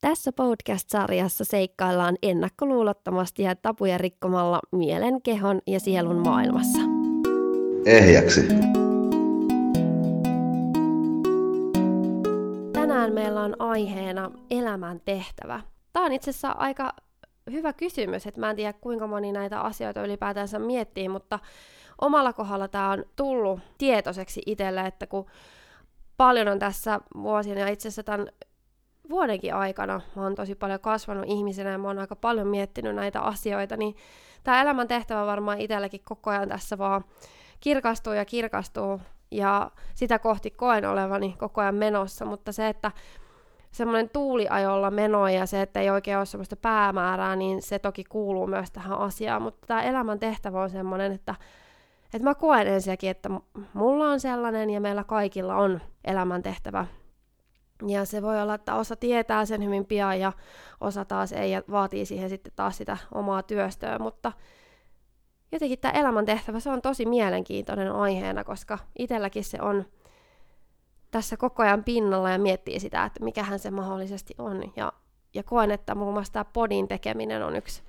Tässä podcast-sarjassa seikkaillaan ennakkoluulottomasti ja tapuja rikkomalla mielen, kehon ja sielun maailmassa. Ehjäksi. Tänään meillä on aiheena elämän tehtävä. Tämä on itse asiassa aika hyvä kysymys, että mä en tiedä kuinka moni näitä asioita ylipäätänsä miettii, mutta omalla kohdalla tämä on tullut tietoiseksi itselle, että kun paljon on tässä vuosina ja itse asiassa tämän vuodenkin aikana mä oon tosi paljon kasvanut ihmisenä ja mä oon aika paljon miettinyt näitä asioita, niin tämä elämän tehtävä varmaan itselläkin koko ajan tässä vaan kirkastuu ja kirkastuu ja sitä kohti koen olevani koko ajan menossa, mutta se, että semmoinen tuuliajolla meno ja se, että ei oikein ole semmoista päämäärää, niin se toki kuuluu myös tähän asiaan, mutta tämä elämän tehtävä on semmoinen, että, että mä koen ensinnäkin, että mulla on sellainen ja meillä kaikilla on elämän tehtävä ja se voi olla, että osa tietää sen hyvin pian ja osa taas ei ja vaatii siihen sitten taas sitä omaa työstöä, mutta jotenkin tämä elämäntehtävä, se on tosi mielenkiintoinen aiheena, koska itselläkin se on tässä koko ajan pinnalla ja miettii sitä, että mikähän se mahdollisesti on. Ja, ja koen, että muun muassa tämä podin tekeminen on yksi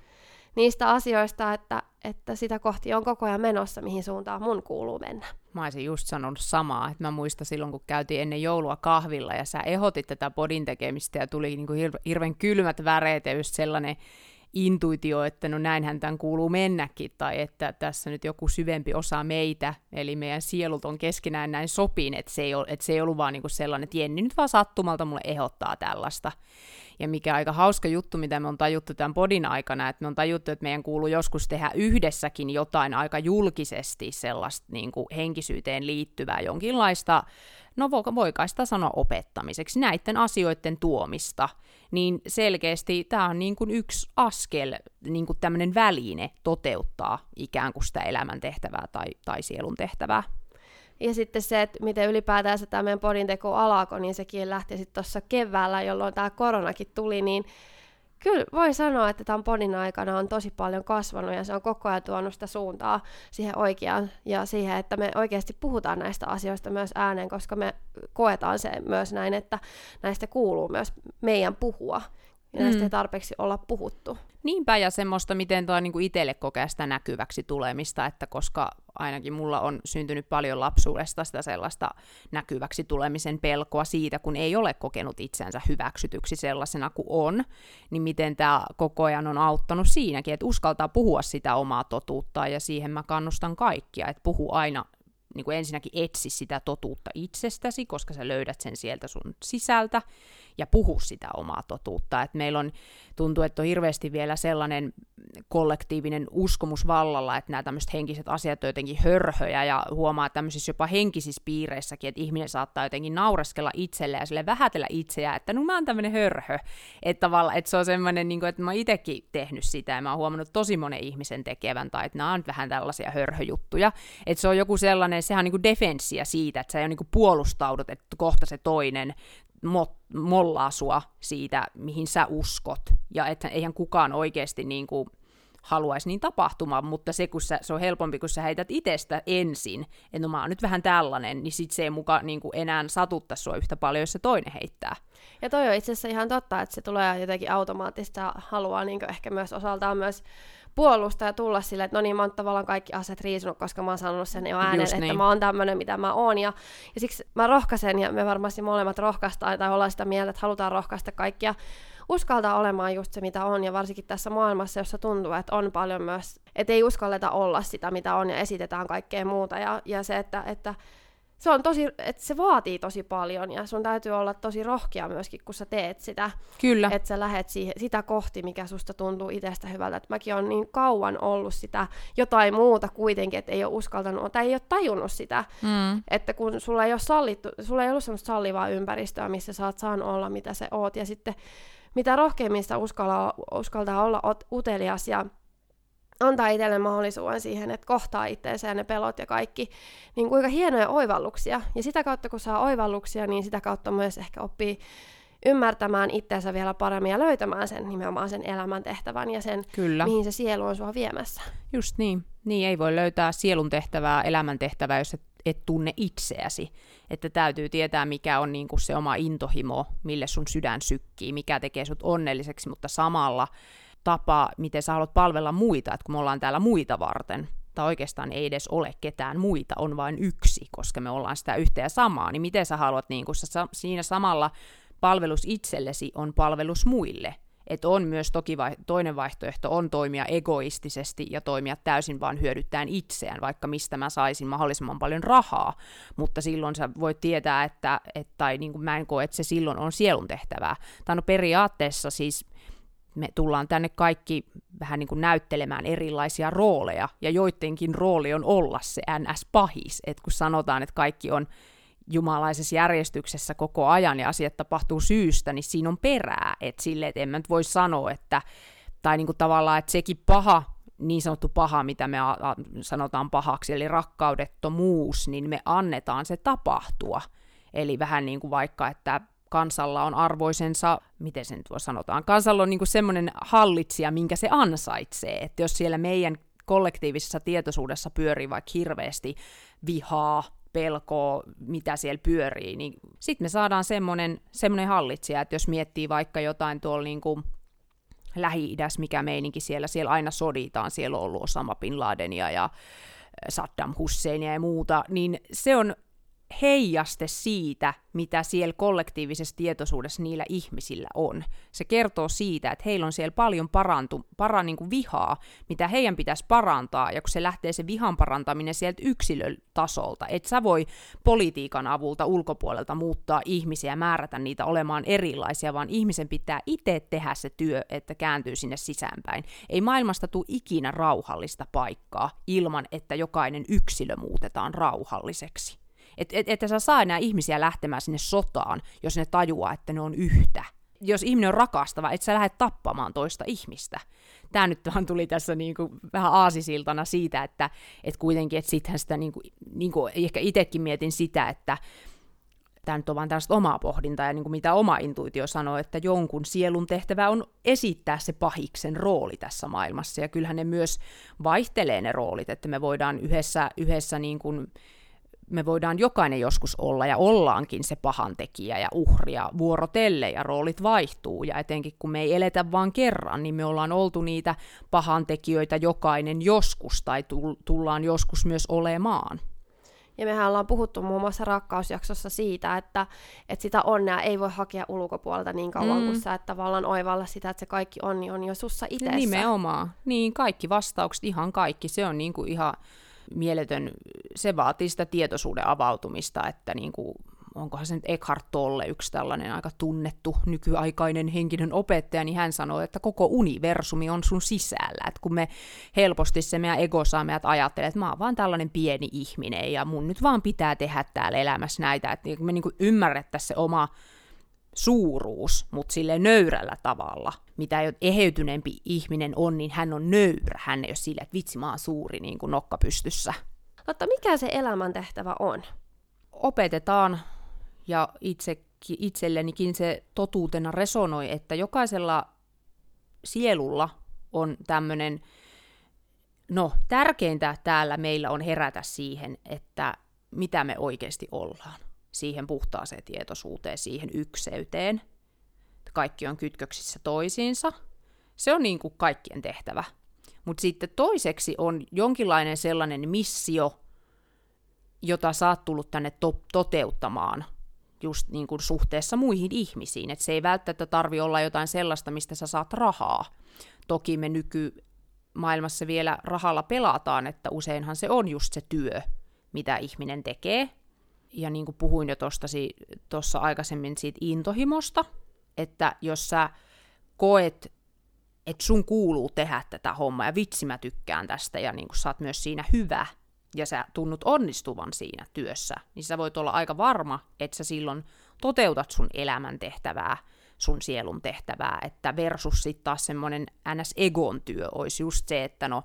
niistä asioista, että, että sitä kohti on koko ajan menossa, mihin suuntaan mun kuuluu mennä. Mä olisin just sanonut samaa, että mä muistan silloin, kun käytiin ennen joulua kahvilla ja sä ehotit tätä podin tekemistä ja tuli niin kuin hirveän kylmät väreet ja just sellainen intuitio, että no näinhän tämän kuuluu mennäkin, tai että tässä nyt joku syvempi osa meitä, eli meidän sielut on keskenään näin sopiin, että se ei, ole, että se ei ollut vaan niin kuin sellainen, että Jenni nyt vaan sattumalta mulle ehdottaa tällaista. Ja mikä aika hauska juttu, mitä me on tajuttu tämän podin aikana, että me on tajuttu, että meidän kuuluu joskus tehdä yhdessäkin jotain aika julkisesti sellaista niin kuin henkisyyteen liittyvää jonkinlaista, no voikaa sitä sanoa opettamiseksi, näiden asioiden tuomista, niin selkeästi tämä on niin kuin yksi askel, niin kuin tämmöinen väline toteuttaa ikään kuin sitä elämäntehtävää tai, tai sielun tehtävää. Ja sitten se, että miten ylipäätään tämä meidän podin teko alkoi, niin sekin lähti sitten tuossa keväällä, jolloin tämä koronakin tuli, niin kyllä voi sanoa, että tämän podin aikana on tosi paljon kasvanut ja se on koko ajan tuonut sitä suuntaa siihen oikeaan ja siihen, että me oikeasti puhutaan näistä asioista myös ääneen, koska me koetaan se myös näin, että näistä kuuluu myös meidän puhua ja näistä mm. ei tarpeeksi olla puhuttu. Niinpä, ja semmoista, miten tuo niin itselle kokee sitä näkyväksi tulemista, että koska ainakin mulla on syntynyt paljon lapsuudesta sitä sellaista näkyväksi tulemisen pelkoa siitä, kun ei ole kokenut itsensä hyväksytyksi sellaisena kuin on, niin miten tämä koko ajan on auttanut siinäkin, että uskaltaa puhua sitä omaa totuutta, ja siihen mä kannustan kaikkia, että puhu aina niin kuin ensinnäkin etsi sitä totuutta itsestäsi, koska sä löydät sen sieltä sun sisältä, ja puhu sitä omaa totuutta. Et meillä on, tuntuu, että on hirveästi vielä sellainen kollektiivinen uskomus vallalla, että nämä tämmöiset henkiset asiat on jotenkin hörhöjä, ja huomaa tämmöisissä jopa henkisissä piireissäkin, että ihminen saattaa jotenkin naureskella itselle ja sille vähätellä itseään, että no mä oon tämmöinen hörhö. Että tavallaan, että se on semmoinen, niin että mä oon itsekin tehnyt sitä, ja mä oon huomannut tosi monen ihmisen tekevän, tai että nämä on vähän tällaisia hörhöjuttuja. Että se on joku sellainen, sehän on niin kuin defenssiä siitä, että sä ei ole niin puolustaudut, että kohta se toinen mo- mollaa sua siitä, mihin sä uskot. Ja että eihän kukaan oikeasti niin kuin haluaisi niin tapahtumaan, mutta se, kun sä, se on helpompi, kun sä heität itsestä ensin, että no mä oon nyt vähän tällainen, niin sit se ei muka niin kuin enää satutta sua yhtä paljon, jos se toinen heittää. Ja toi on itse asiassa ihan totta, että se tulee jotenkin automaattista haluaa niin ehkä myös osaltaan myös puolustaa ja tulla sille, että no niin, mä oon tavallaan kaikki aset riisunut, koska mä oon sanonut sen jo ääneen, Just että niin. mä oon tämmönen, mitä mä oon. Ja, ja siksi mä rohkaisen, ja me varmasti molemmat rohkaistaan, tai ollaan sitä mieltä, että halutaan rohkaista kaikkia uskaltaa olemaan just se, mitä on, ja varsinkin tässä maailmassa, jossa tuntuu, että on paljon myös, että ei uskalleta olla sitä, mitä on, ja esitetään kaikkea muuta, ja, ja se, että, että se on tosi, että se vaatii tosi paljon ja sun täytyy olla tosi rohkea myöskin, kun sä teet sitä. Kyllä. Että sä lähet siihen, sitä kohti, mikä susta tuntuu itsestä hyvältä. Et mäkin on niin kauan ollut sitä jotain muuta kuitenkin, että ei ole uskaltanut, tai ei ole tajunnut sitä. Mm. Että kun sulla ei ole sallittu, sulla ei ollut semmoista sallivaa ympäristöä, missä sä oot saanut olla, mitä se oot. Ja sitten mitä rohkeammin sä uskaltaa, uskaltaa olla utelias ja antaa itselle mahdollisuuden siihen, että kohtaa itseensä ja ne pelot ja kaikki, niin kuinka hienoja oivalluksia. Ja sitä kautta, kun saa oivalluksia, niin sitä kautta myös ehkä oppii ymmärtämään itseensä vielä paremmin ja löytämään sen nimenomaan sen elämäntehtävän ja sen, Kyllä. mihin se sielu on sua viemässä. Just niin. Niin, ei voi löytää sielun tehtävää, elämäntehtävää, jos et, et tunne itseäsi. Että täytyy tietää, mikä on niin kuin se oma intohimo, mille sun sydän sykkii, mikä tekee sut onnelliseksi, mutta samalla tapa, miten sä haluat palvella muita, että kun me ollaan täällä muita varten, tai oikeastaan ei edes ole ketään muita, on vain yksi, koska me ollaan sitä yhtä ja samaa, niin miten sä haluat, niin kun sä siinä samalla palvelus itsellesi on palvelus muille. Että on myös toki vai, toinen vaihtoehto on toimia egoistisesti ja toimia täysin vaan hyödyttäen itseään, vaikka mistä mä saisin mahdollisimman paljon rahaa, mutta silloin sä voit tietää, että, että tai niin kuin mä en koe, että se silloin on sielun tehtävää. Tai no periaatteessa siis me tullaan tänne kaikki vähän niin kuin näyttelemään erilaisia rooleja, ja joidenkin rooli on olla se NS-pahis, että kun sanotaan, että kaikki on jumalaisessa järjestyksessä koko ajan ja asiat tapahtuu syystä, niin siinä on perää, että sille, että en mä nyt voi sanoa, että, tai niin kuin tavallaan, että sekin paha, niin sanottu paha, mitä me sanotaan pahaksi, eli rakkaudettomuus, niin me annetaan se tapahtua. Eli vähän niin kuin vaikka, että kansalla on arvoisensa, miten se nyt voi sanotaan, kansalla on niin semmoinen hallitsija, minkä se ansaitsee, että jos siellä meidän kollektiivisessa tietoisuudessa pyörii vaikka hirveästi vihaa, pelkoa, mitä siellä pyörii, niin sitten me saadaan semmoinen, semmoinen hallitsija, että jos miettii vaikka jotain tuolla niin kuin Lähi-idässä, mikä meininki siellä, siellä aina soditaan, siellä on ollut Osama Bin Ladenia ja Saddam Husseinia ja muuta, niin se on heijaste siitä, mitä siellä kollektiivisessa tietoisuudessa niillä ihmisillä on. Se kertoo siitä, että heillä on siellä paljon parantu, para, niin kuin vihaa, mitä heidän pitäisi parantaa, ja kun se lähtee se vihan parantaminen sieltä yksilötasolta, että sä voi politiikan avulta ulkopuolelta muuttaa ihmisiä ja määrätä niitä olemaan erilaisia, vaan ihmisen pitää itse tehdä se työ, että kääntyy sinne sisäänpäin. Ei maailmasta tule ikinä rauhallista paikkaa ilman, että jokainen yksilö muutetaan rauhalliseksi. Että et, et sä saa enää ihmisiä lähtemään sinne sotaan, jos ne tajuaa, että ne on yhtä. Jos ihminen on rakastava, et sä lähde tappamaan toista ihmistä. Tämä nyt vaan tuli tässä niinku vähän aasisiltana siitä, että et kuitenkin, että sittenhän sitä, niinku, niinku, ehkä itsekin mietin sitä, että tämä nyt on vaan tällaista omaa pohdintaa ja niin kuin mitä oma intuitio sanoo, että jonkun sielun tehtävä on esittää se pahiksen rooli tässä maailmassa, ja kyllähän ne myös vaihtelee ne roolit, että me voidaan yhdessä, yhdessä niin kuin me voidaan jokainen joskus olla ja ollaankin se pahantekijä ja uhria vuorotelle ja roolit vaihtuu ja etenkin kun me ei eletä vaan kerran, niin me ollaan oltu niitä pahantekijöitä jokainen joskus tai tullaan joskus myös olemaan. Ja mehän ollaan puhuttu muun muassa rakkausjaksossa siitä, että, että sitä onnea ei voi hakea ulkopuolelta niin kauan mm. kuin sä että tavallaan oivalla sitä, että se kaikki onni on jo sussa itsessä. Nimenomaan. Niin, kaikki vastaukset, ihan kaikki. Se on niin kuin ihan mieletön, se vaatii sitä tietoisuuden avautumista, että niin kuin, onkohan se nyt Eckhart Tolle, yksi tällainen aika tunnettu nykyaikainen henkinen opettaja, niin hän sanoi, että koko universumi on sun sisällä, että kun me helposti se meidän ego saa meidät ajattelee, että mä oon vaan tällainen pieni ihminen ja mun nyt vaan pitää tehdä täällä elämässä näitä, että me niin ymmärrettäisiin se oma suuruus, mutta sille nöyrällä tavalla. Mitä eheytyneempi ihminen on, niin hän on nöyrä. Hän ei ole sille, että vitsi, mä oon suuri niin kuin nokka pystyssä. Mutta mikä se elämäntehtävä on? Opetetaan, ja itse, itsellenikin se totuutena resonoi, että jokaisella sielulla on tämmöinen, no tärkeintä täällä meillä on herätä siihen, että mitä me oikeasti ollaan siihen puhtaaseen tietoisuuteen, siihen ykseyteen. Kaikki on kytköksissä toisiinsa. Se on niin kuin kaikkien tehtävä. Mutta sitten toiseksi on jonkinlainen sellainen missio, jota sä oot tullut tänne to- toteuttamaan just niin kuin suhteessa muihin ihmisiin. Et se ei välttämättä tarvi olla jotain sellaista, mistä sä saat rahaa. Toki me nykymaailmassa vielä rahalla pelataan, että useinhan se on just se työ, mitä ihminen tekee, ja niin kuin puhuin jo tuossa aikaisemmin siitä intohimosta, että jos sä koet, että sun kuuluu tehdä tätä hommaa, ja vitsi mä tykkään tästä, ja niin kuin sä oot myös siinä hyvä, ja sä tunnut onnistuvan siinä työssä, niin sä voit olla aika varma, että sä silloin toteutat sun elämän tehtävää, sun sielun tehtävää, että versus sitten taas semmoinen ns-egon työ olisi just se, että no,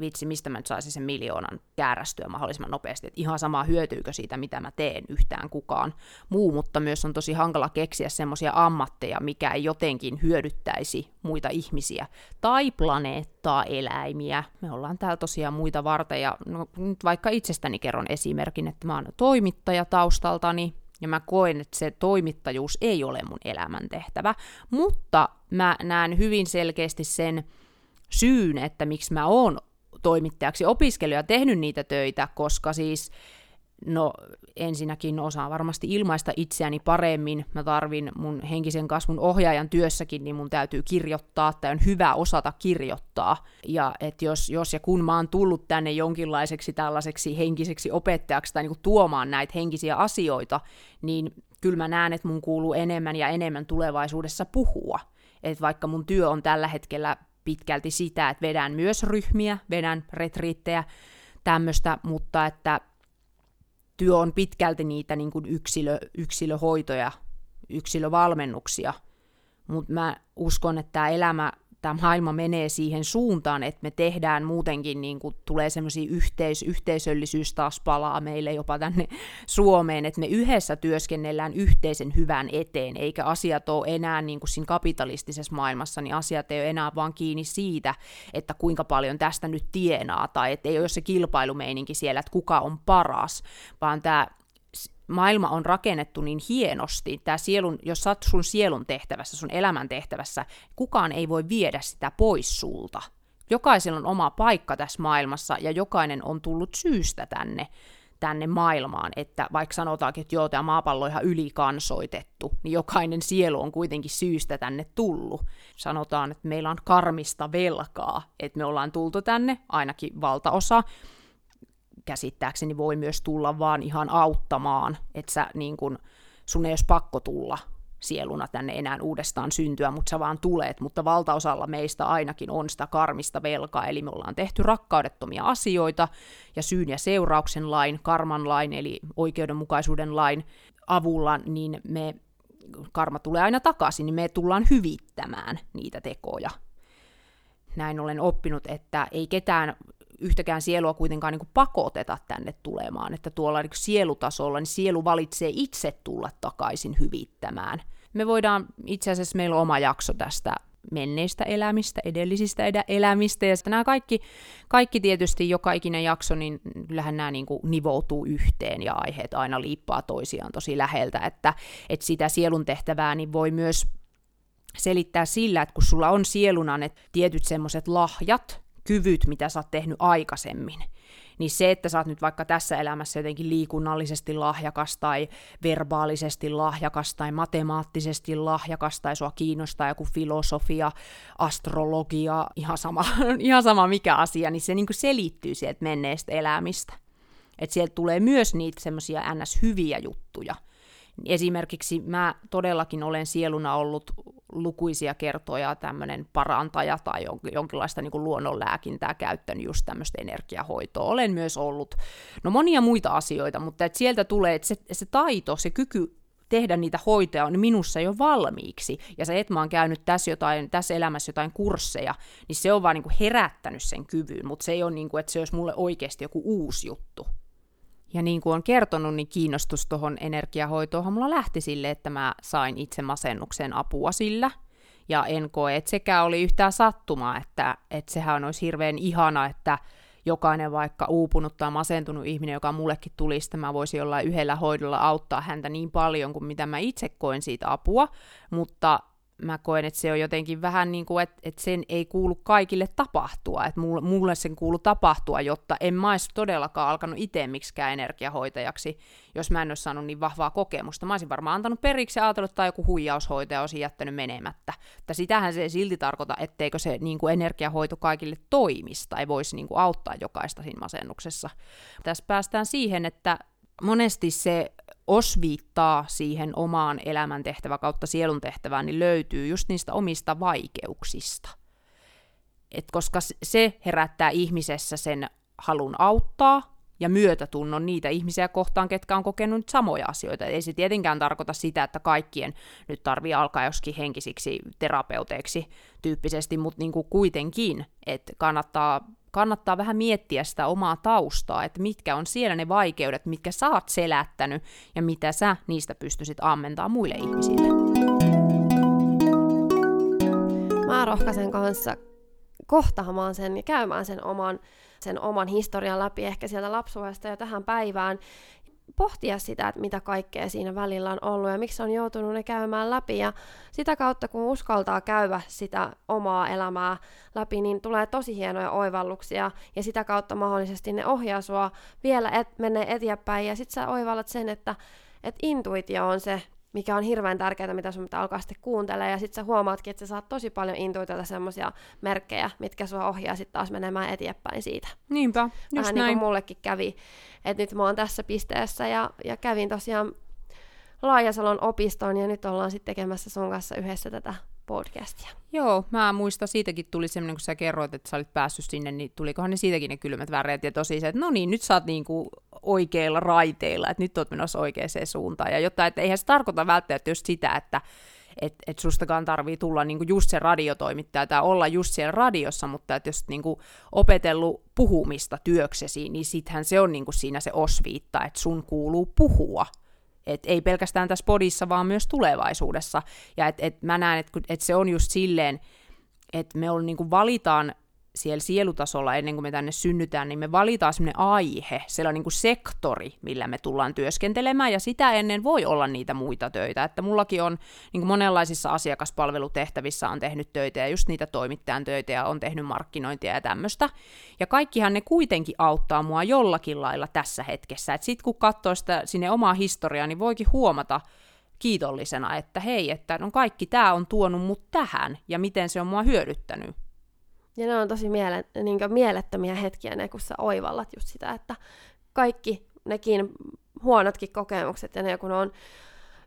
vitsi, mistä mä nyt saisin sen miljoonan käärästyä mahdollisimman nopeasti, että ihan sama hyötyykö siitä, mitä mä teen yhtään kukaan muu, mutta myös on tosi hankala keksiä semmoisia ammatteja, mikä ei jotenkin hyödyttäisi muita ihmisiä tai planeettaa, eläimiä. Me ollaan täällä tosiaan muita varten ja no, nyt vaikka itsestäni kerron esimerkin, että mä oon toimittaja taustaltani, ja mä koen, että se toimittajuus ei ole mun elämäntehtävä, mutta mä näen hyvin selkeästi sen syyn, että miksi mä oon toimittajaksi opiskellut ja tehnyt niitä töitä, koska siis No ensinnäkin osaan varmasti ilmaista itseäni paremmin. Mä tarvin mun henkisen kasvun ohjaajan työssäkin, niin mun täytyy kirjoittaa, tai on hyvä osata kirjoittaa. Ja että jos, jos ja kun mä oon tullut tänne jonkinlaiseksi tällaiseksi henkiseksi opettajaksi tai niin tuomaan näitä henkisiä asioita, niin kyllä mä näen, että mun kuuluu enemmän ja enemmän tulevaisuudessa puhua. Että vaikka mun työ on tällä hetkellä pitkälti sitä, että vedän myös ryhmiä, vedän retriittejä, tämmöistä, mutta että työ on pitkälti niitä niin kuin yksilö, yksilöhoitoja, yksilövalmennuksia, mutta mä uskon, että tämä elämä tämä maailma menee siihen suuntaan, että me tehdään muutenkin, niin kuin tulee semmoisia yhteis- yhteisöllisyys taas palaa meille jopa tänne Suomeen, että me yhdessä työskennellään yhteisen hyvän eteen, eikä asiat ole enää niin kuin siinä kapitalistisessa maailmassa, niin asiat ei ole enää vaan kiinni siitä, että kuinka paljon tästä nyt tienaa, tai että ei ole se kilpailumeininki siellä, että kuka on paras, vaan tämä maailma on rakennettu niin hienosti, tämä sielun, jos sä oot sun sielun tehtävässä, sun elämän tehtävässä, kukaan ei voi viedä sitä pois sulta. Jokaisella on oma paikka tässä maailmassa ja jokainen on tullut syystä tänne, tänne maailmaan, että vaikka sanotaankin, että joo, tämä maapallo on ihan ylikansoitettu, niin jokainen sielu on kuitenkin syystä tänne tullut. Sanotaan, että meillä on karmista velkaa, että me ollaan tultu tänne, ainakin valtaosa, käsittääkseni voi myös tulla vaan ihan auttamaan, että sä niin kun, sun ei olisi pakko tulla sieluna tänne enää uudestaan syntyä, mutta sä vaan tulet, mutta valtaosalla meistä ainakin on sitä karmista velkaa, eli me ollaan tehty rakkaudettomia asioita, ja syyn ja seurauksen lain, karman lain, eli oikeudenmukaisuuden lain avulla, niin me karma tulee aina takaisin, niin me tullaan hyvittämään niitä tekoja. Näin olen oppinut, että ei ketään yhtäkään sielua kuitenkaan niin kuin pakoteta tänne tulemaan, että tuolla niin sielutasolla niin sielu valitsee itse tulla takaisin hyvittämään. Me voidaan, itse asiassa meillä on oma jakso tästä menneistä elämistä, edellisistä edä, elämistä, ja nämä kaikki, kaikki tietysti, joka ikinen jakso, niin kyllähän nämä niin kuin nivoutuu yhteen, ja aiheet aina liippaa toisiaan tosi läheltä, että, että sitä sielun tehtävää niin voi myös selittää sillä, että kun sulla on sieluna ne tietyt semmoiset lahjat, kyvyt, mitä sä oot tehnyt aikaisemmin. Niin se, että sä oot nyt vaikka tässä elämässä jotenkin liikunnallisesti lahjakas tai verbaalisesti lahjakas tai matemaattisesti lahjakas tai sua kiinnostaa joku filosofia, astrologia, ihan sama, ihan sama mikä asia, niin se niin selittyy sieltä menneestä elämistä. Että sieltä tulee myös niitä semmoisia ns-hyviä juttuja – Esimerkiksi mä todellakin olen sieluna ollut lukuisia kertoja tämmöinen parantaja tai jonkinlaista niin luonnonlääkintää käyttänyt just tämmöistä energiahoitoa. Olen myös ollut, no monia muita asioita, mutta että sieltä tulee, että se, se taito, se kyky tehdä niitä hoitoja on minussa jo valmiiksi. Ja se, että mä oon käynyt tässä, jotain, tässä elämässä jotain kursseja, niin se on vaan niin herättänyt sen kyvyn, mutta se ei ole niin kuin, että se olisi mulle oikeasti joku uusi juttu. Ja niin kuin on kertonut, niin kiinnostus tuohon energiahoitoon mulla lähti sille, että mä sain itse masennukseen apua sillä. Ja en koe, että sekään oli yhtään sattumaa, että, että sehän olisi hirveän ihana, että jokainen vaikka uupunut tai masentunut ihminen, joka mullekin tulisi, mä voisin jollain yhdellä hoidolla auttaa häntä niin paljon kuin mitä mä itse koen siitä apua, mutta mä koen, että se on jotenkin vähän niin kuin, että, että sen ei kuulu kaikille tapahtua, että mulle, mulle sen kuulu tapahtua, jotta en mä olisi todellakaan alkanut itse miksikään energiahoitajaksi, jos mä en olisi saanut niin vahvaa kokemusta. Mä olisin varmaan antanut periksi ja ajatellut, että joku huijaushoitaja olisi jättänyt menemättä. Mutta sitähän se ei silti tarkoita, etteikö se niin kuin energiahoito kaikille toimisi tai voisi niin kuin auttaa jokaista siinä masennuksessa. Tässä päästään siihen, että monesti se osviittaa siihen omaan elämäntehtävä kautta sielun tehtävään, niin löytyy just niistä omista vaikeuksista. Et koska se herättää ihmisessä sen halun auttaa ja myötätunnon niitä ihmisiä kohtaan, ketkä on kokenut samoja asioita. Ei se tietenkään tarkoita sitä, että kaikkien nyt tarvii alkaa joskin henkisiksi terapeuteiksi tyyppisesti, mutta niin kuin kuitenkin, että kannattaa kannattaa vähän miettiä sitä omaa taustaa, että mitkä on siellä ne vaikeudet, mitkä sä oot selättänyt ja mitä sä niistä pystyisit ammentaa muille ihmisille. Mä rohkaisen kanssa kohtaamaan sen ja käymään sen oman, sen oman historian läpi ehkä sieltä lapsuudesta ja tähän päivään pohtia sitä, että mitä kaikkea siinä välillä on ollut ja miksi on joutunut ne käymään läpi. Ja sitä kautta, kun uskaltaa käydä sitä omaa elämää läpi, niin tulee tosi hienoja oivalluksia ja sitä kautta mahdollisesti ne ohjaa sua vielä et, menee eteenpäin ja sitten sä oivallat sen, että et intuitio on se mikä on hirveän tärkeää, mitä sun pitää alkaa sitten kuuntelemaan, ja sitten sä huomaatkin, että sä saat tosi paljon intuitiota semmoisia merkkejä, mitkä sua ohjaa sitten taas menemään eteenpäin siitä. Niinpä, just Vähän näin. niin kuin mullekin kävi, että nyt mä oon tässä pisteessä, ja, ja kävin tosiaan Laajasalon opistoon, ja nyt ollaan sitten tekemässä sun kanssa yhdessä tätä podcastia. Joo, mä muistan, siitäkin tuli semmoinen, kun sä kerroit, että sä olit päässyt sinne, niin tulikohan ne siitäkin ne kylmät väreet, ja tosi se, että no niin, nyt sä oot niinku oikeilla raiteilla, että nyt oot menossa oikeaan suuntaan, ja jotta, että eihän se tarkoita välttämättä just sitä, että että et sustakaan tarvii tulla niinku just se radiotoimittaja tai olla just siellä radiossa, mutta että jos niinku opetellut puhumista työksesi, niin sittenhän se on niinku siinä se osviitta, että sun kuuluu puhua. Et ei pelkästään tässä podissa, vaan myös tulevaisuudessa. Ja et, et mä näen, että et se on just silleen, että me on, niinku valitaan siellä sielutasolla ennen kuin me tänne synnytään, niin me valitaan semmoinen aihe, sellainen niin kuin sektori, millä me tullaan työskentelemään, ja sitä ennen voi olla niitä muita töitä. Että mullakin on niin kuin monenlaisissa asiakaspalvelutehtävissä on tehnyt töitä, ja just niitä toimittajan töitä, ja on tehnyt markkinointia ja tämmöistä. Ja kaikkihan ne kuitenkin auttaa mua jollakin lailla tässä hetkessä. Että sitten kun katsoo sitä sinne omaa historiaa, niin voikin huomata, kiitollisena, että hei, että no kaikki tämä on tuonut mut tähän, ja miten se on mua hyödyttänyt. Ja ne on tosi miele, niin mielettömiä hetkiä ne, kun sä oivallat just sitä, että kaikki nekin huonotkin kokemukset ja ne, kun on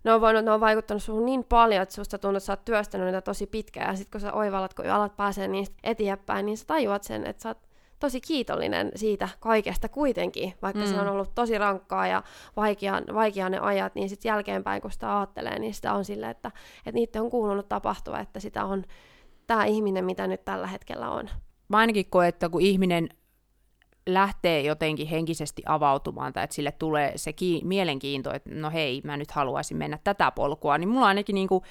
ne on, voinut, ne on vaikuttanut suhun niin paljon, että susta tuntuu, että sä oot työstänyt niitä tosi pitkään, ja sitten kun sä oivallat, kun alat pääsee niistä eteenpäin, niin sä tajuat sen, että sä oot tosi kiitollinen siitä kaikesta kuitenkin, vaikka mm. se on ollut tosi rankkaa ja vaikea, vaikea ne ajat, niin sitten jälkeenpäin, kun sitä ajattelee, niin sitä on silleen, että, että niitä on kuulunut tapahtua, että sitä on tämä ihminen, mitä nyt tällä hetkellä on. Mä ainakin koen, että kun ihminen lähtee jotenkin henkisesti avautumaan tai että sille tulee se ki- mielenkiinto, että no hei, mä nyt haluaisin mennä tätä polkua, niin mulla ainakin niinku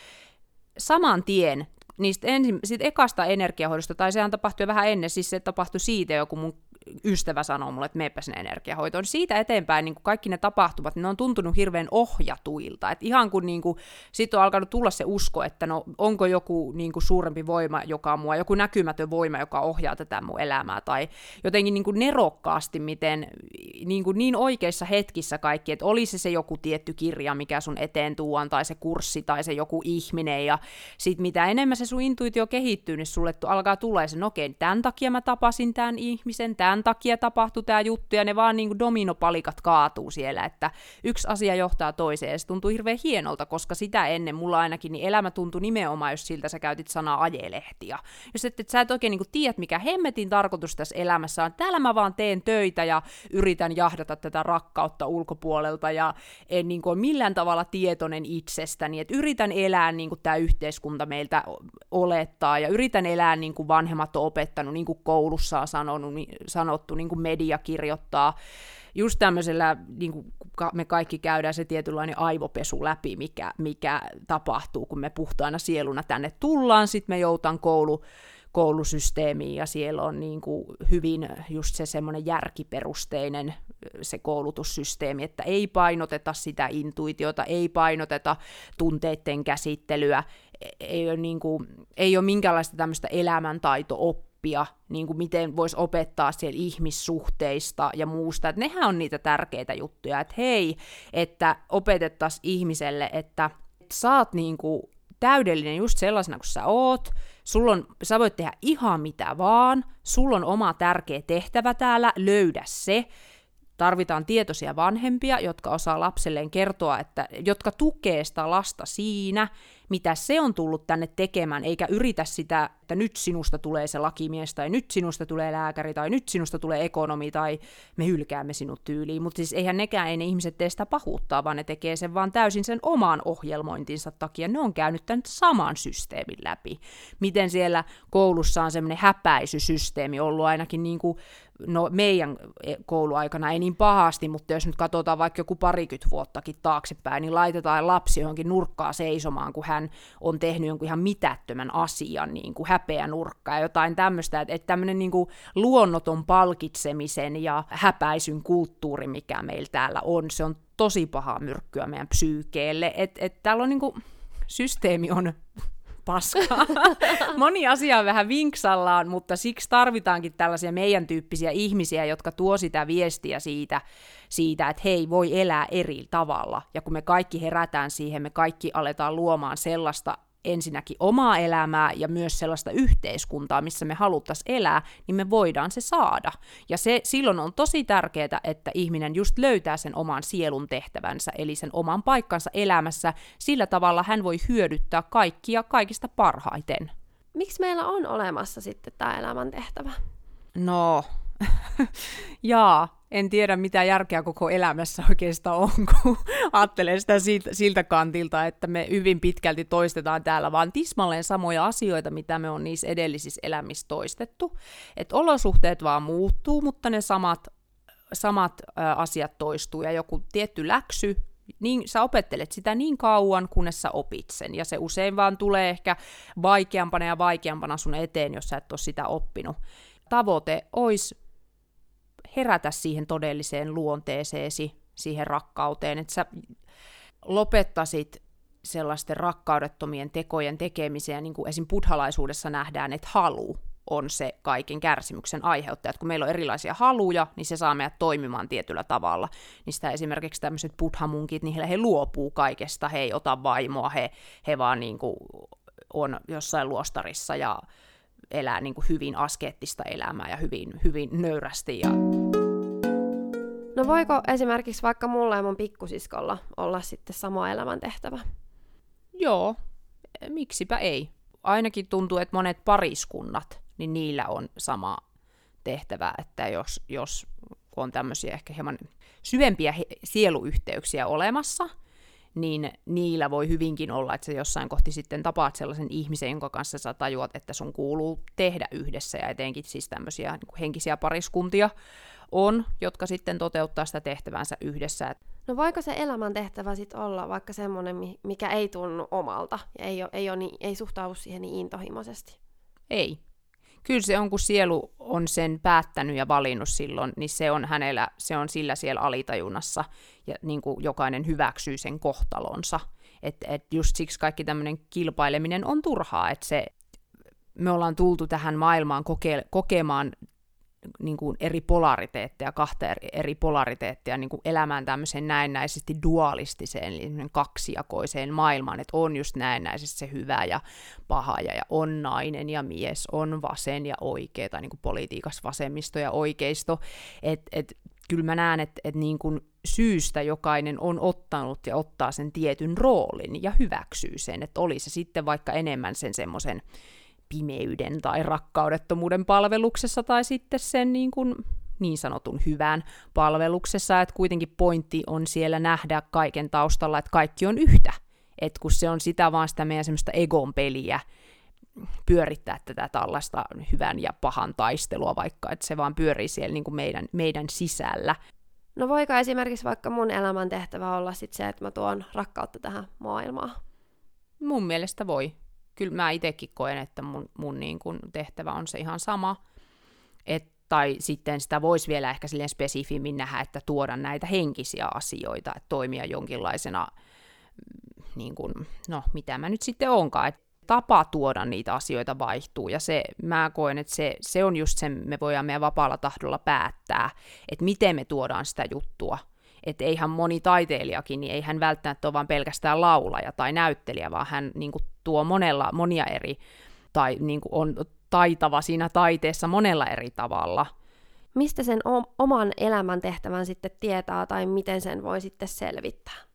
saman tien niistä ensin, siitä ekasta energiahoidosta, tai sehän tapahtui vähän ennen, siis se tapahtui siitä jo, kun mun ystävä sanoo mulle, että meepä sinne energiahoitoon. Siitä eteenpäin niin kuin kaikki ne tapahtumat, ne on tuntunut hirveän ohjatuilta. Et ihan kun niin kuin, sit on alkanut tulla se usko, että no, onko joku niin kuin suurempi voima, joka on mua, joku näkymätön voima, joka ohjaa tätä mun elämää, tai jotenkin niin kuin nerokkaasti, miten niin, kuin niin oikeissa hetkissä kaikki, että olisi se joku tietty kirja, mikä sun eteen tuon, tai se kurssi, tai se joku ihminen, ja sit mitä enemmän se sun intuitio kehittyy, niin sulle alkaa tulla se, no okei, tämän takia mä tapasin tämän ihmisen, tämän tämän takia tapahtui tämä juttu, ja ne vaan niin kuin dominopalikat kaatuu siellä, että yksi asia johtaa toiseen, ja se tuntuu hirveän hienolta, koska sitä ennen mulla ainakin, niin elämä tuntui nimenomaan, jos siltä sä käytit sanaa ajelehtiä. Jos et, et sä et oikein niin kuin tiedät, mikä hemmetin tarkoitus tässä elämässä on, täällä mä vaan teen töitä ja yritän jahdata tätä rakkautta ulkopuolelta, ja en niin kuin ole millään tavalla tietoinen itsestäni, että yritän elää niin kuin tämä yhteiskunta meiltä olettaa, ja yritän elää niin kuin vanhemmat on opettanut, niin kuin koulussa on sanonut, niin, sanottu, niin kuin media kirjoittaa, just tämmöisellä, niin kuin me kaikki käydään se tietynlainen aivopesu läpi, mikä, mikä tapahtuu, kun me puhtaana sieluna tänne tullaan, sitten me joutaan koulu, koulusysteemiin ja siellä on niin kuin hyvin just se semmoinen järkiperusteinen se koulutussysteemi, että ei painoteta sitä intuitiota, ei painoteta tunteiden käsittelyä, e-, ei ole, niin kuin, ei ole minkäänlaista tämmöistä elämäntaito-oppia, oppia, niin kuin miten voisi opettaa siellä ihmissuhteista ja muusta. Että nehän on niitä tärkeitä juttuja, että hei, että opetettaisiin ihmiselle, että sä oot niin kuin täydellinen just sellaisena kuin sä oot, sulla on, sä voit tehdä ihan mitä vaan, sulla on oma tärkeä tehtävä täällä, löydä se, tarvitaan tietoisia vanhempia, jotka osaa lapselleen kertoa, että, jotka tukee sitä lasta siinä, mitä se on tullut tänne tekemään, eikä yritä sitä, että nyt sinusta tulee se lakimies, tai nyt sinusta tulee lääkäri, tai nyt sinusta tulee ekonomi, tai me hylkäämme sinut tyyliin. Mutta siis eihän nekään, ei ne ihmiset tee sitä pahuuttaa, vaan ne tekee sen vaan täysin sen oman ohjelmointinsa takia. Ne on käynyt tämän saman systeemin läpi. Miten siellä koulussa on semmoinen häpäisysysteemi ollut ainakin niin kuin no meidän e, kouluaikana ei niin pahasti, mutta jos nyt katsotaan vaikka joku parikymmentä vuottakin taaksepäin, niin laitetaan lapsi johonkin nurkkaa seisomaan, kun hän on tehnyt jonkun ihan mitättömän asian, niin kuin häpeä nurkkaa ja jotain tämmöistä, että, että tämmöinen niin kuin luonnoton palkitsemisen ja häpäisyn kulttuuri, mikä meillä täällä on, se on tosi paha myrkkyä meidän psyykeelle, että et täällä on niin kuin, systeemi on paskaa. Moni asia on vähän vinksallaan, mutta siksi tarvitaankin tällaisia meidän tyyppisiä ihmisiä, jotka tuo sitä viestiä siitä, siitä, että hei, voi elää eri tavalla. Ja kun me kaikki herätään siihen, me kaikki aletaan luomaan sellaista ensinnäkin omaa elämää ja myös sellaista yhteiskuntaa, missä me haluttaisiin elää, niin me voidaan se saada. Ja se silloin on tosi tärkeää, että ihminen just löytää sen oman sielun tehtävänsä, eli sen oman paikkansa elämässä, sillä tavalla hän voi hyödyttää kaikkia kaikista parhaiten. Miksi meillä on olemassa sitten tämä elämäntehtävä? No, jaa, en tiedä mitä järkeä koko elämässä oikeastaan on, kun ajattelee sitä siltä, siltä kantilta, että me hyvin pitkälti toistetaan täällä vaan tismalleen samoja asioita, mitä me on niissä edellisissä elämissä toistettu. Että olosuhteet vaan muuttuu, mutta ne samat, samat asiat toistuu ja joku tietty läksy, niin sä opettelet sitä niin kauan, kunnes sä opit sen, ja se usein vaan tulee ehkä vaikeampana ja vaikeampana sun eteen, jos sä et ole sitä oppinut. Tavoite olisi herätä siihen todelliseen luonteeseesi, siihen rakkauteen, että sä lopettasit sellaisten rakkaudettomien tekojen tekemiseen, niin kuin esim. buddhalaisuudessa nähdään, että halu on se kaiken kärsimyksen aiheuttaja. Että kun meillä on erilaisia haluja, niin se saa meidät toimimaan tietyllä tavalla. Sitä esimerkiksi tämmöiset buddhamunkit, niin he luopuu kaikesta, he ei ota vaimoa, he, he vaan niin kuin on jossain luostarissa ja elää niin kuin hyvin askeettista elämää ja hyvin, hyvin nöyrästi. Ja... No voiko esimerkiksi vaikka mulla ja mun pikkusiskolla olla sitten sama elämäntehtävä? Joo, miksipä ei. Ainakin tuntuu, että monet pariskunnat, niin niillä on sama tehtävä, että jos, jos on tämmöisiä ehkä hieman syvempiä sieluyhteyksiä olemassa, niin niillä voi hyvinkin olla, että sä jossain kohti sitten tapaat sellaisen ihmisen, jonka kanssa sä tajuat, että sun kuuluu tehdä yhdessä, ja etenkin siis tämmöisiä niin henkisiä pariskuntia on, jotka sitten toteuttaa sitä tehtävänsä yhdessä. No voiko se elämäntehtävä sitten olla vaikka semmoinen, mikä ei tunnu omalta, ja ei, ole, ei, ole niin, ei suhtaudu siihen niin intohimoisesti? Ei, kyllä se on, kun sielu on sen päättänyt ja valinnut silloin, niin se on hänellä, se on sillä siellä alitajunnassa, ja niin kuin jokainen hyväksyy sen kohtalonsa. Että et just siksi kaikki tämmöinen kilpaileminen on turhaa, että se, me ollaan tultu tähän maailmaan koke- kokemaan niin kuin eri polariteetteja, kahta eri, eri polariteetteja niin kuin elämään tämmöiseen näennäisesti dualistiseen, eli kaksijakoiseen maailmaan, että on just näennäisesti se hyvä ja paha ja, ja on nainen ja mies, on vasen ja oikea, tai niin kuin politiikassa vasemmisto ja oikeisto, että et, kyllä mä näen, että et niin kuin syystä jokainen on ottanut ja ottaa sen tietyn roolin ja hyväksyy sen, että oli se sitten vaikka enemmän sen semmoisen pimeyden tai rakkaudettomuuden palveluksessa tai sitten sen niin, kuin, niin sanotun hyvän palveluksessa, että kuitenkin pointti on siellä nähdä kaiken taustalla, että kaikki on yhtä. että kun se on sitä vaan sitä meidän semmoista egon peliä, pyörittää tätä tällaista hyvän ja pahan taistelua vaikka, että se vaan pyörii siellä niin kuin meidän, meidän sisällä. No voiko esimerkiksi vaikka mun elämäntehtävä olla sit se, että mä tuon rakkautta tähän maailmaan? Mun mielestä voi kyllä mä itsekin koen, että mun, mun niin kun tehtävä on se ihan sama. Et, tai sitten sitä voisi vielä ehkä silleen spesifimmin nähdä, että tuoda näitä henkisiä asioita, että toimia jonkinlaisena, mm, niin kun, no mitä mä nyt sitten onkaan, että tapa tuoda niitä asioita vaihtuu, ja se, mä koen, että se, se on just se, me voidaan meidän vapaalla tahdolla päättää, että miten me tuodaan sitä juttua, että eihän moni taiteilijakin, niin ei hän välttämättä ole vain pelkästään laulaja tai näyttelijä, vaan hän niin kuin, tuo monella, monia eri, tai niin kuin, on taitava siinä taiteessa monella eri tavalla. Mistä sen o- oman elämän tehtävän sitten tietää, tai miten sen voi sitten selvittää?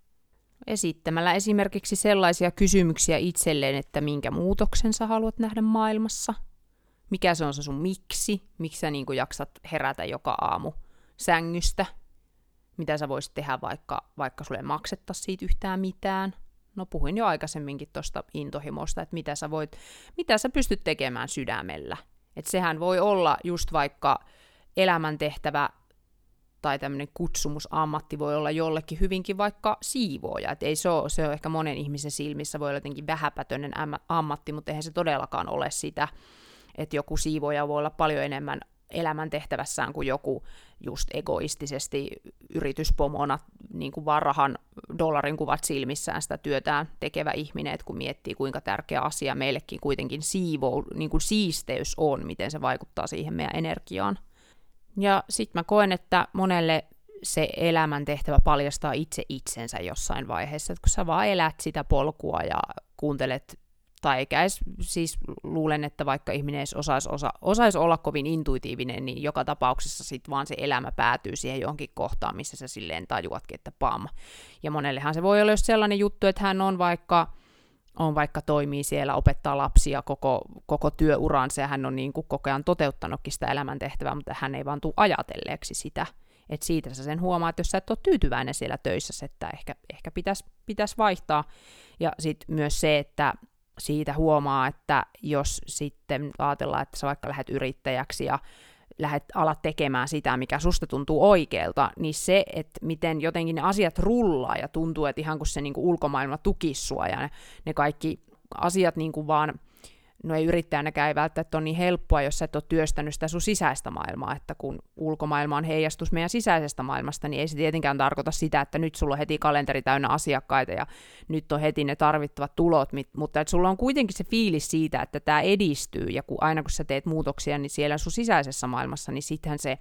esittämällä esimerkiksi sellaisia kysymyksiä itselleen, että minkä muutoksen sä haluat nähdä maailmassa, mikä se on se sun miksi, miksi sä niin jaksat herätä joka aamu sängystä, mitä sä voisit tehdä vaikka, vaikka sulle maksettaisiin siitä yhtään mitään. No puhuin jo aikaisemminkin tuosta intohimosta, että mitä sä, voit, mitä sä pystyt tekemään sydämellä. Että sehän voi olla just vaikka elämäntehtävä tai tämmöinen kutsumusammatti voi olla jollekin hyvinkin vaikka siivooja. Et ei se ole, se on ehkä monen ihmisen silmissä voi olla jotenkin vähäpätöinen ammatti, mutta eihän se todellakaan ole sitä, että joku siivooja voi olla paljon enemmän elämäntehtävässään kuin joku just egoistisesti yrityspomona niin kuin vaan rahan dollarin kuvat silmissään sitä työtään tekevä ihminen, että kun miettii kuinka tärkeä asia meillekin kuitenkin siivou, niin kuin siisteys on, miten se vaikuttaa siihen meidän energiaan. Ja sitten mä koen, että monelle se elämäntehtävä paljastaa itse itsensä jossain vaiheessa, että kun sä vaan elät sitä polkua ja kuuntelet edes, siis luulen, että vaikka ihminen edes osaisi, osa, osaisi olla kovin intuitiivinen, niin joka tapauksessa sitten vaan se elämä päätyy siihen johonkin kohtaan, missä sä silleen tajuatkin, että pam. Ja monellehan se voi olla just sellainen juttu, että hän on vaikka, on vaikka toimii siellä, opettaa lapsia koko, koko työuransa ja hän on niin kuin koko ajan toteuttanutkin sitä elämäntehtävää, mutta hän ei vaan tule ajatelleeksi sitä. Et siitä sä sen huomaat, että jos sä et ole tyytyväinen siellä töissä, että ehkä, ehkä pitäisi pitäis vaihtaa. Ja sitten myös se, että siitä huomaa, että jos sitten ajatellaan, että sä vaikka lähdet yrittäjäksi ja lähdet alat tekemään sitä, mikä susta tuntuu oikealta, niin se, että miten jotenkin ne asiat rullaa ja tuntuu, että ihan kun se niin kuin ulkomaailma tukisi sua ja ne, ne kaikki asiat niin kuin vaan no ei yrittäjänäkään ei välttämättä ole niin helppoa, jos sä et ole työstänyt sitä sun sisäistä maailmaa, että kun ulkomaailma on heijastus meidän sisäisestä maailmasta, niin ei se tietenkään tarkoita sitä, että nyt sulla on heti kalenteri täynnä asiakkaita ja nyt on heti ne tarvittavat tulot, mutta että sulla on kuitenkin se fiilis siitä, että tämä edistyy ja kun aina kun sä teet muutoksia, niin siellä sun sisäisessä maailmassa, niin sittenhän se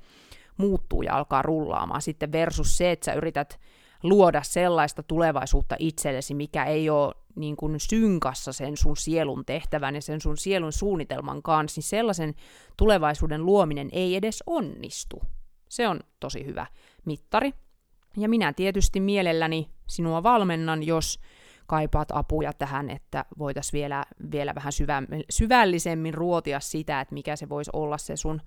muuttuu ja alkaa rullaamaan. Sitten versus se, että sä yrität luoda sellaista tulevaisuutta itsellesi, mikä ei ole niin kuin synkassa sen sun sielun tehtävän ja sen sun sielun suunnitelman kanssa, niin sellaisen tulevaisuuden luominen ei edes onnistu. Se on tosi hyvä mittari. Ja minä tietysti mielelläni sinua valmennan, jos kaipaat apuja tähän, että voitaisiin vielä, vielä vähän syvä, syvällisemmin ruotia sitä, että mikä se voisi olla se sun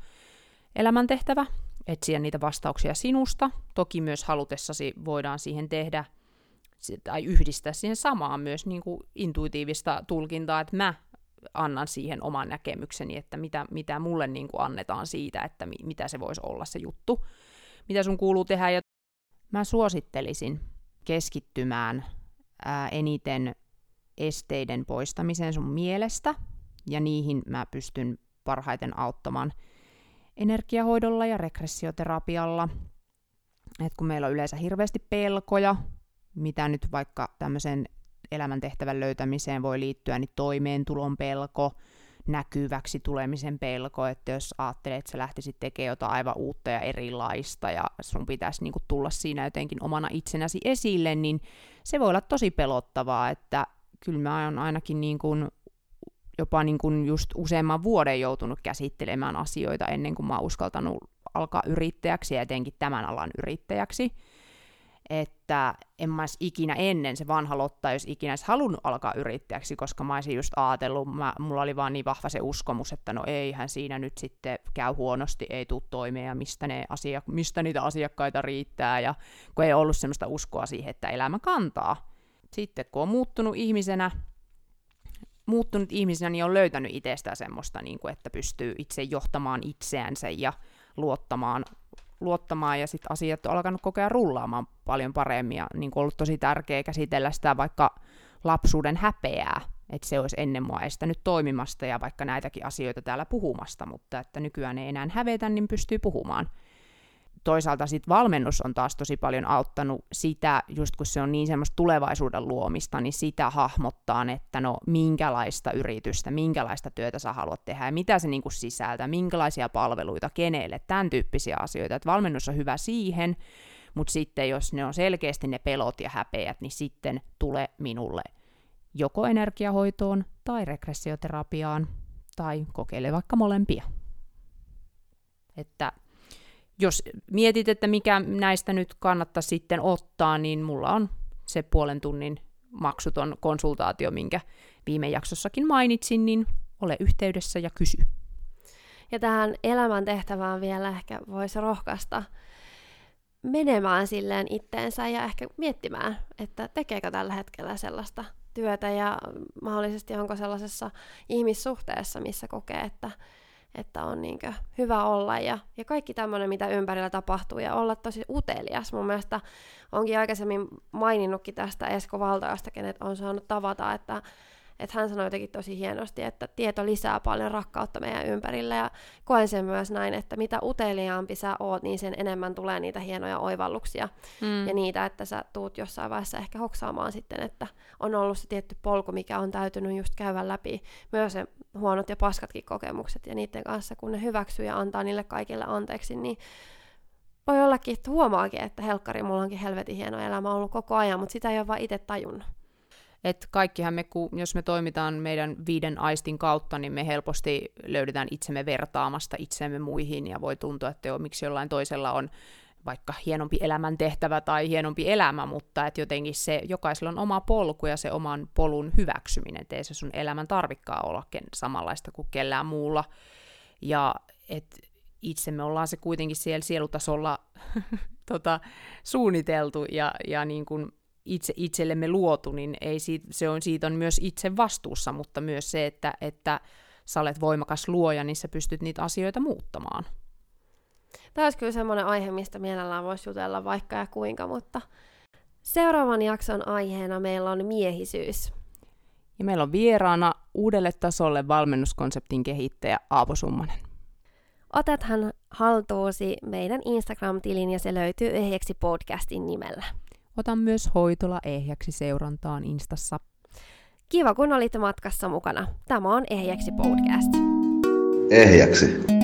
elämäntehtävä, etsiä niitä vastauksia sinusta. Toki myös halutessasi voidaan siihen tehdä tai yhdistää siihen samaan myös niin kuin intuitiivista tulkintaa, että mä annan siihen oman näkemykseni, että mitä, mitä mulle niin kuin annetaan siitä, että mi, mitä se voisi olla se juttu, mitä sun kuuluu tehdä. Ja mä suosittelisin keskittymään ää, eniten esteiden poistamiseen sun mielestä, ja niihin mä pystyn parhaiten auttamaan energiahoidolla ja regressioterapialla. Et kun meillä on yleensä hirveästi pelkoja, mitä nyt vaikka tämmöisen elämäntehtävän löytämiseen voi liittyä, niin toimeentulon pelko, näkyväksi tulemisen pelko, että jos ajattelet, että sä lähtisit tekemään jotain aivan uutta ja erilaista ja sun pitäisi niin kuin, tulla siinä jotenkin omana itsenäsi esille, niin se voi olla tosi pelottavaa, että kyllä mä oon ainakin niin kuin, jopa niin kuin just useamman vuoden joutunut käsittelemään asioita ennen kuin mä oon uskaltanut alkaa yrittäjäksi ja etenkin tämän alan yrittäjäksi että en mä ikinä ennen se vanha Lotta, jos ikinä olisi halunnut alkaa yrittäjäksi, koska mä olisin just ajatellut, mä, mulla oli vaan niin vahva se uskomus, että no eihän siinä nyt sitten käy huonosti, ei tule toimeen ja mistä, ne asia, mistä niitä asiakkaita riittää, ja kun ei ollut semmoista uskoa siihen, että elämä kantaa. Sitten kun on muuttunut ihmisenä, muuttunut ihmisenä, niin on löytänyt itsestään semmoista, niin kuin, että pystyy itse johtamaan itseänsä ja luottamaan luottamaan ja sitten asiat on alkanut koko ajan rullaamaan paljon paremmin ja niin ollut tosi tärkeää käsitellä sitä vaikka lapsuuden häpeää, että se olisi ennen mua estänyt toimimasta ja vaikka näitäkin asioita täällä puhumasta, mutta että nykyään ei enää hävetä, niin pystyy puhumaan toisaalta sit valmennus on taas tosi paljon auttanut sitä, just kun se on niin semmoista tulevaisuuden luomista, niin sitä hahmottaa, että no minkälaista yritystä, minkälaista työtä sä haluat tehdä ja mitä se niinku sisältää, minkälaisia palveluita, kenelle, tämän tyyppisiä asioita. Et valmennus on hyvä siihen, mutta sitten jos ne on selkeästi ne pelot ja häpeät, niin sitten tule minulle joko energiahoitoon tai regressioterapiaan tai kokeile vaikka molempia. Että jos mietit, että mikä näistä nyt kannattaa sitten ottaa, niin mulla on se puolen tunnin maksuton konsultaatio, minkä viime jaksossakin mainitsin, niin ole yhteydessä ja kysy. Ja tähän elämäntehtävään vielä ehkä voisi rohkaista menemään silleen itteensä ja ehkä miettimään, että tekeekö tällä hetkellä sellaista työtä ja mahdollisesti onko sellaisessa ihmissuhteessa, missä kokee, että, että on niin hyvä olla ja, ja kaikki tämmöinen, mitä ympärillä tapahtuu ja olla tosi utelias. Mun mielestä onkin aikaisemmin maininnutkin tästä Esko Valtajasta, kenet on saanut tavata, että että hän sanoi jotenkin tosi hienosti, että tieto lisää paljon rakkautta meidän ympärillä ja koen sen myös näin, että mitä uteliaampi sä oot, niin sen enemmän tulee niitä hienoja oivalluksia mm. ja niitä, että sä tuut jossain vaiheessa ehkä hoksaamaan sitten, että on ollut se tietty polku, mikä on täytynyt just käydä läpi, myös huonot ja paskatkin kokemukset ja niiden kanssa, kun ne hyväksyy ja antaa niille kaikille anteeksi, niin voi ollakin, että huomaakin, että helkkari, mulla onkin helvetin hieno elämä ollut koko ajan, mutta sitä ei ole vaan itse tajunnut. Et kaikkihan me, jos me toimitaan meidän viiden aistin kautta, niin me helposti löydetään itsemme vertaamasta itsemme muihin, ja voi tuntua, että jo, miksi jollain toisella on vaikka hienompi elämäntehtävä tai hienompi elämä, mutta että jotenkin se, jokaisella on oma polku ja se oman polun hyväksyminen, että ei se sun elämän tarvikkaa olla samanlaista kuin kellään muulla. Ja et itse me ollaan se kuitenkin siellä sielutasolla tota, suunniteltu ja, ja niin kuin itse itsellemme luotu, niin ei siitä, se on, siitä on myös itse vastuussa, mutta myös se, että, että sä olet voimakas luoja, niin sä pystyt niitä asioita muuttamaan. Tämä olisi kyllä semmoinen aihe, mistä mielellään voisi jutella vaikka ja kuinka, mutta seuraavan jakson aiheena meillä on miehisyys. Ja meillä on vieraana uudelle tasolle valmennuskonseptin kehittäjä Aapo Summanen. Otathan haltuusi meidän Instagram-tilin ja se löytyy ehjäksi podcastin nimellä. Otan myös hoitola ehjäksi seurantaan Instassa. Kiva, kun olit matkassa mukana. Tämä on Ehjäksi podcast. Ehjäksi.